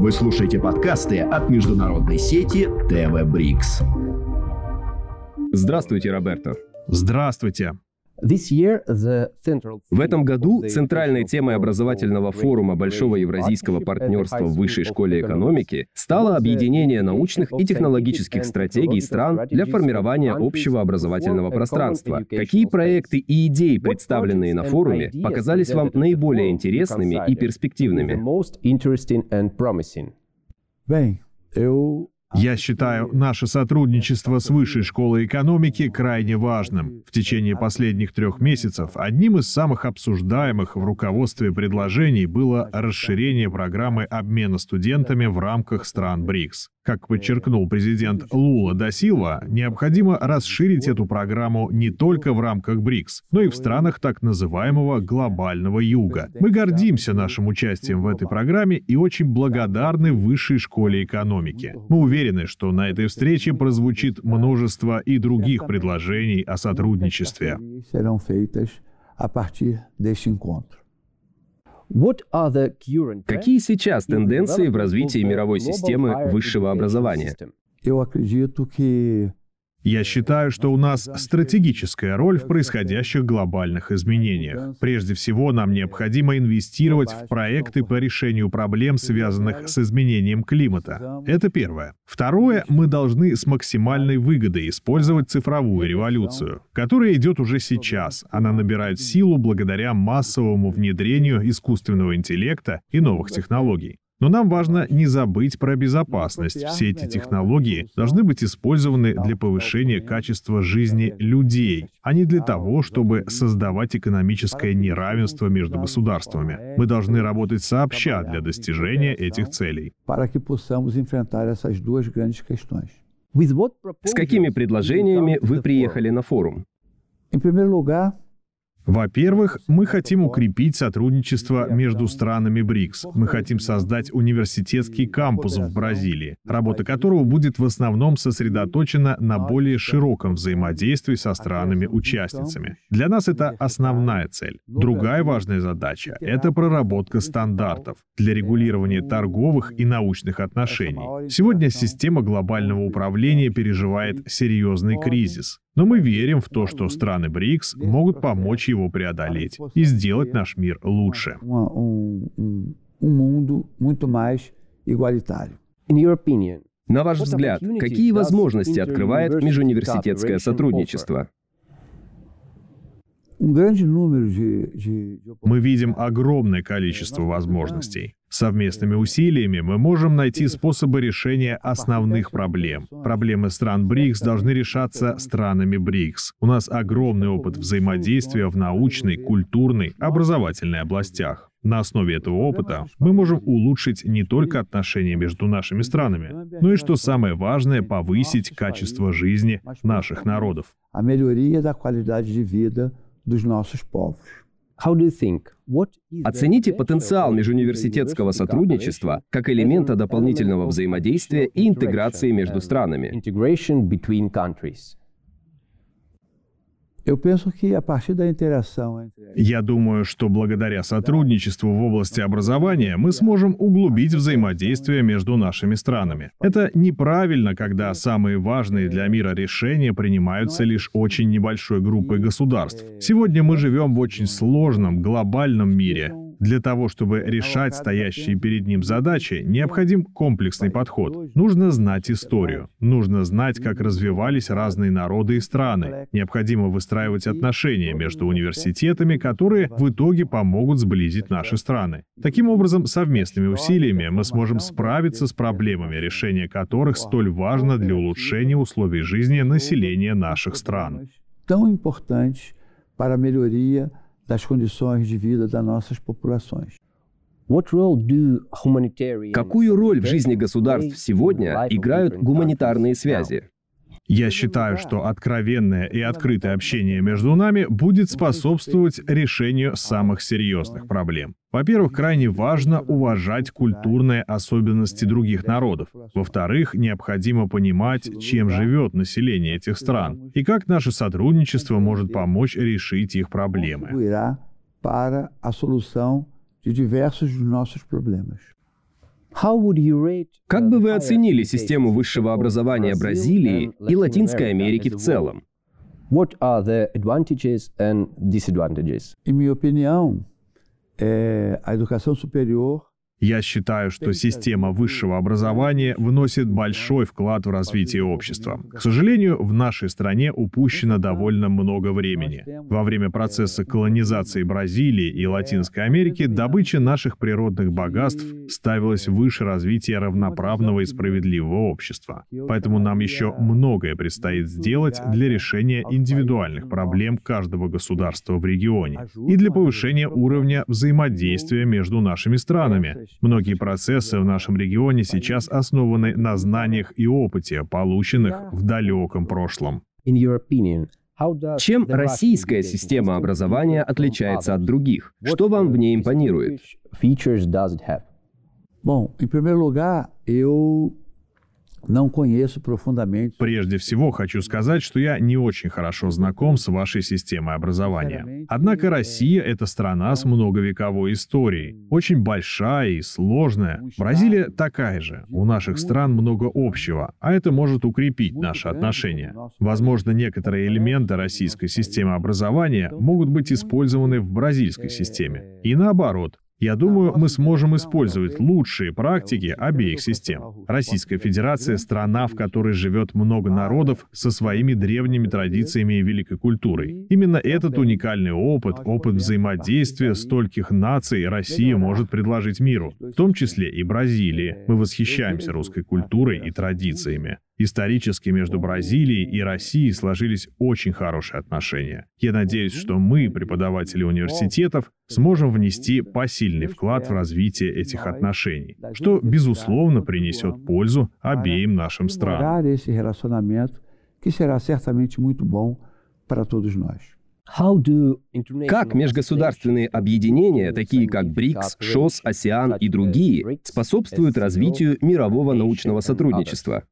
Вы слушаете подкасты от международной сети ТВ Брикс. Здравствуйте, Роберто. Здравствуйте. В этом году центральной темой образовательного форума Большого Евразийского партнерства в Высшей школе экономики стало объединение научных и технологических стратегий стран для формирования общего образовательного пространства. Какие проекты и идеи, представленные на форуме, показались вам наиболее интересными и перспективными? Bem, eu я считаю наше сотрудничество с Высшей школой экономики крайне важным. В течение последних трех месяцев одним из самых обсуждаемых в руководстве предложений было расширение программы обмена студентами в рамках стран БРИКС. Как подчеркнул президент Лула да Силва, необходимо расширить эту программу не только в рамках БРИКС, но и в странах так называемого глобального юга. Мы гордимся нашим участием в этой программе и очень благодарны Высшей школе экономики. Мы уверены, что на этой встрече прозвучит множество и других предложений о сотрудничестве. Какие сейчас тенденции в развитии мировой системы высшего образования? Я считаю, что у нас стратегическая роль в происходящих глобальных изменениях. Прежде всего, нам необходимо инвестировать в проекты по решению проблем, связанных с изменением климата. Это первое. Второе, мы должны с максимальной выгодой использовать цифровую революцию, которая идет уже сейчас. Она набирает силу благодаря массовому внедрению искусственного интеллекта и новых технологий. Но нам важно не забыть про безопасность. Все эти технологии должны быть использованы для повышения качества жизни людей, а не для того, чтобы создавать экономическое неравенство между государствами. Мы должны работать сообща для достижения этих целей. С какими предложениями вы приехали на форум? Во-первых, мы хотим укрепить сотрудничество между странами БРИКС. Мы хотим создать университетский кампус в Бразилии, работа которого будет в основном сосредоточена на более широком взаимодействии со странами-участницами. Для нас это основная цель. Другая важная задача — это проработка стандартов для регулирования торговых и научных отношений. Сегодня система глобального управления переживает серьезный кризис. Но мы верим в то, что страны БРИКС могут помочь его преодолеть и сделать наш мир лучше. На ваш взгляд, какие возможности открывает межуниверситетское сотрудничество? Мы видим огромное количество возможностей. Совместными усилиями мы можем найти способы решения основных проблем. Проблемы стран БРИКС должны решаться странами БРИКС. У нас огромный опыт взаимодействия в научной, культурной, образовательной областях. На основе этого опыта мы можем улучшить не только отношения между нашими странами, но и, что самое важное, повысить качество жизни наших народов. Оцените потенциал межуниверситетского сотрудничества как элемента дополнительного взаимодействия и интеграции между странами. Я думаю, что благодаря сотрудничеству в области образования мы сможем углубить взаимодействие между нашими странами. Это неправильно, когда самые важные для мира решения принимаются лишь очень небольшой группой государств. Сегодня мы живем в очень сложном глобальном мире, для того, чтобы решать стоящие перед ним задачи, необходим комплексный подход. Нужно знать историю. Нужно знать, как развивались разные народы и страны. Необходимо выстраивать отношения между университетами, которые в итоге помогут сблизить наши страны. Таким образом, совместными усилиями мы сможем справиться с проблемами, решение которых столь важно для улучшения условий жизни населения наших стран. Tão importante para a melhoria das condições de vida das nossas populações. Какую роль в жизни государств сегодня играют гуманитарные связи? Я считаю, что откровенное и открытое общение между нами будет способствовать решению самых серьезных проблем. Во-первых, крайне важно уважать культурные особенности других народов. Во-вторых, необходимо понимать, чем живет население этих стран и как наше сотрудничество может помочь решить их проблемы. Как бы вы оценили систему высшего образования Бразилии и Латинской Америки в целом? What are the advantages and disadvantages? Em minha opinião, é, a educação superior Я считаю, что система высшего образования вносит большой вклад в развитие общества. К сожалению, в нашей стране упущено довольно много времени. Во время процесса колонизации Бразилии и Латинской Америки добыча наших природных богатств ставилась выше развития равноправного и справедливого общества. Поэтому нам еще многое предстоит сделать для решения индивидуальных проблем каждого государства в регионе и для повышения уровня взаимодействия между нашими странами, Многие процессы в нашем регионе сейчас основаны на знаниях и опыте, полученных в далеком прошлом. Чем российская система образования отличается от других? Что вам в ней импонирует? Bom, em primeiro lugar, eu Прежде всего хочу сказать, что я не очень хорошо знаком с вашей системой образования. Однако Россия — это страна с многовековой историей, очень большая и сложная. Бразилия такая же. У наших стран много общего, а это может укрепить наши отношения. Возможно, некоторые элементы российской системы образования могут быть использованы в бразильской системе. И наоборот, я думаю, мы сможем использовать лучшие практики обеих систем. Российская Федерация — страна, в которой живет много народов со своими древними традициями и великой культурой. Именно этот уникальный опыт, опыт взаимодействия стольких наций Россия может предложить миру, в том числе и Бразилии. Мы восхищаемся русской культурой и традициями. Исторически между Бразилией и Россией сложились очень хорошие отношения. Я надеюсь, что мы, преподаватели университетов, сможем внести посильный вклад в развитие этих отношений, что, безусловно, принесет пользу обеим нашим странам. Как межгосударственные объединения, такие как БРИКС, ШОС, АСЕАН и другие, способствуют развитию мирового научного сотрудничества?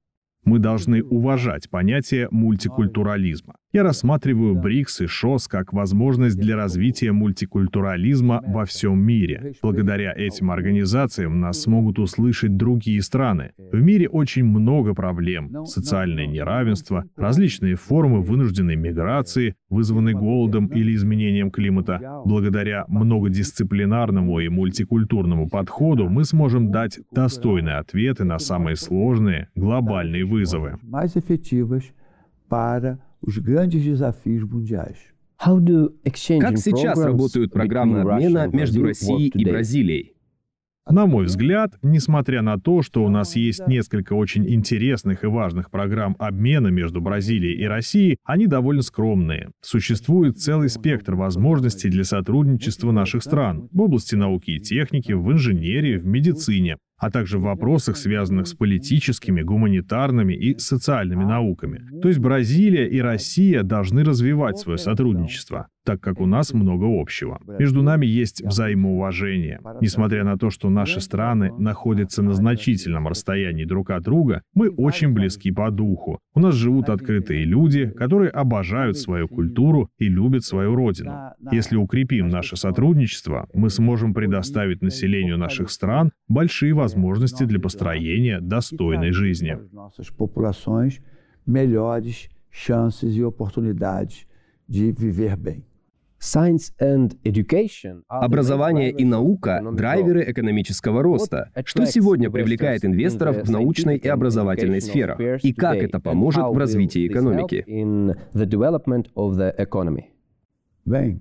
Мы должны уважать понятие мультикультурализма. Я рассматриваю БРИКС и ШОС как возможность для развития мультикультурализма во всем мире. Благодаря этим организациям нас смогут услышать другие страны. В мире очень много проблем. Социальное неравенство, различные формы вынужденной миграции, вызванной голодом или изменением климата. Благодаря многодисциплинарному и мультикультурному подходу мы сможем дать достойные ответы на самые сложные глобальные вызовы os grandes desafios mundiais. Как сейчас работают программы обмена между Россией и Бразилией? На мой взгляд, несмотря на то, что у нас есть несколько очень интересных и важных программ обмена между Бразилией и Россией, они довольно скромные. Существует целый спектр возможностей для сотрудничества наших стран в области науки и техники, в инженерии, в медицине а также в вопросах, связанных с политическими, гуманитарными и социальными науками. То есть Бразилия и Россия должны развивать свое сотрудничество, так как у нас много общего. Между нами есть взаимоуважение. Несмотря на то, что наши страны находятся на значительном расстоянии друг от друга, мы очень близки по духу. У нас живут открытые люди, которые обожают свою культуру и любят свою родину. Если укрепим наше сотрудничество, мы сможем предоставить населению наших стран большие возможности возможности для построения достойной жизни. e. Образование и наука — драйверы экономического роста. Что сегодня привлекает инвесторов в научной и образовательной сферах? И как это поможет в развитии экономики? Bem,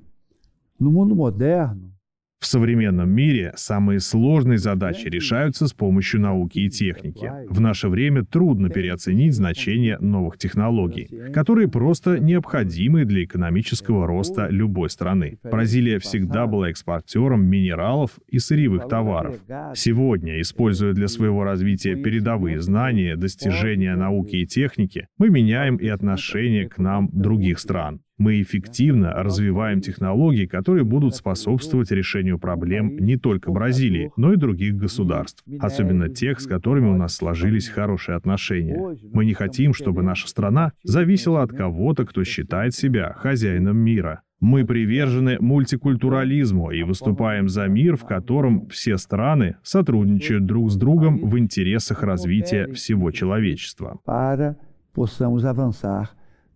no mundo moderno, в современном мире самые сложные задачи решаются с помощью науки и техники. В наше время трудно переоценить значение новых технологий, которые просто необходимы для экономического роста любой страны. Бразилия всегда была экспортером минералов и сырьевых товаров. Сегодня, используя для своего развития передовые знания, достижения науки и техники, мы меняем и отношение к нам других стран. Мы эффективно развиваем технологии, которые будут способствовать решению проблем не только Бразилии, но и других государств, особенно тех, с которыми у нас сложились хорошие отношения. Мы не хотим, чтобы наша страна зависела от кого-то, кто считает себя хозяином мира. Мы привержены мультикультурализму и выступаем за мир, в котором все страны сотрудничают друг с другом в интересах развития всего человечества.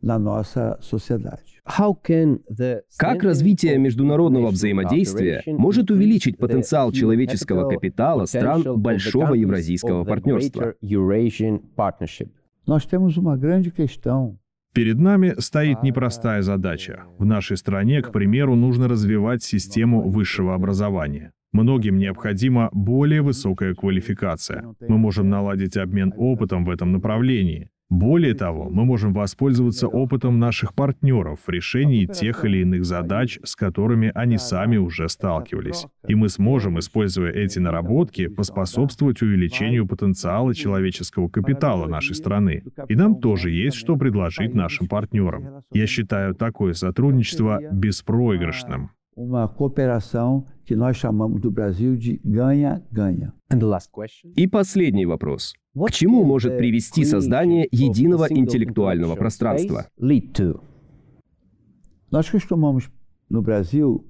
Na nossa sociedade. How can the Как развитие международного взаимодействия может увеличить потенциал человеческого капитала стран Большого Евразийского партнерства? Перед нами стоит непростая задача. В нашей стране, к примеру, нужно развивать систему высшего образования. Многим необходима более высокая квалификация. Мы можем наладить обмен опытом в этом направлении. Более того, мы можем воспользоваться опытом наших партнеров в решении тех или иных задач, с которыми они сами уже сталкивались. И мы сможем, используя эти наработки, поспособствовать увеличению потенциала человеческого капитала нашей страны. И нам тоже есть что предложить нашим партнерам. Я считаю такое сотрудничество беспроигрышным. Uma cooperação que nós chamamos do Brasil de ganha-ganha. И последний вопрос. К чему может привести создание единого интеллектуального пространства? Lead to. Nós costumamos, no Brasil,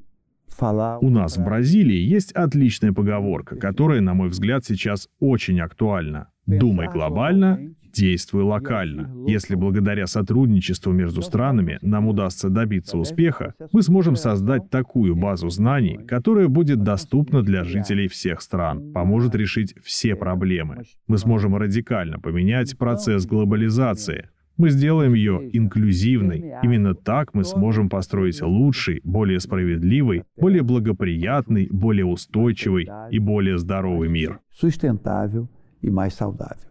falar. У нас в Бразилии есть отличная поговорка, которая, на мой взгляд, сейчас очень актуальна. Думай глобально, действуй локально. Если благодаря сотрудничеству между странами нам удастся добиться успеха, мы сможем создать такую базу знаний, которая будет доступна для жителей всех стран, поможет решить все проблемы. Мы сможем радикально поменять процесс глобализации, мы сделаем ее инклюзивной. Именно так мы сможем построить лучший, более справедливый, более благоприятный, более устойчивый и более здоровый мир. sustentável e mais saudável.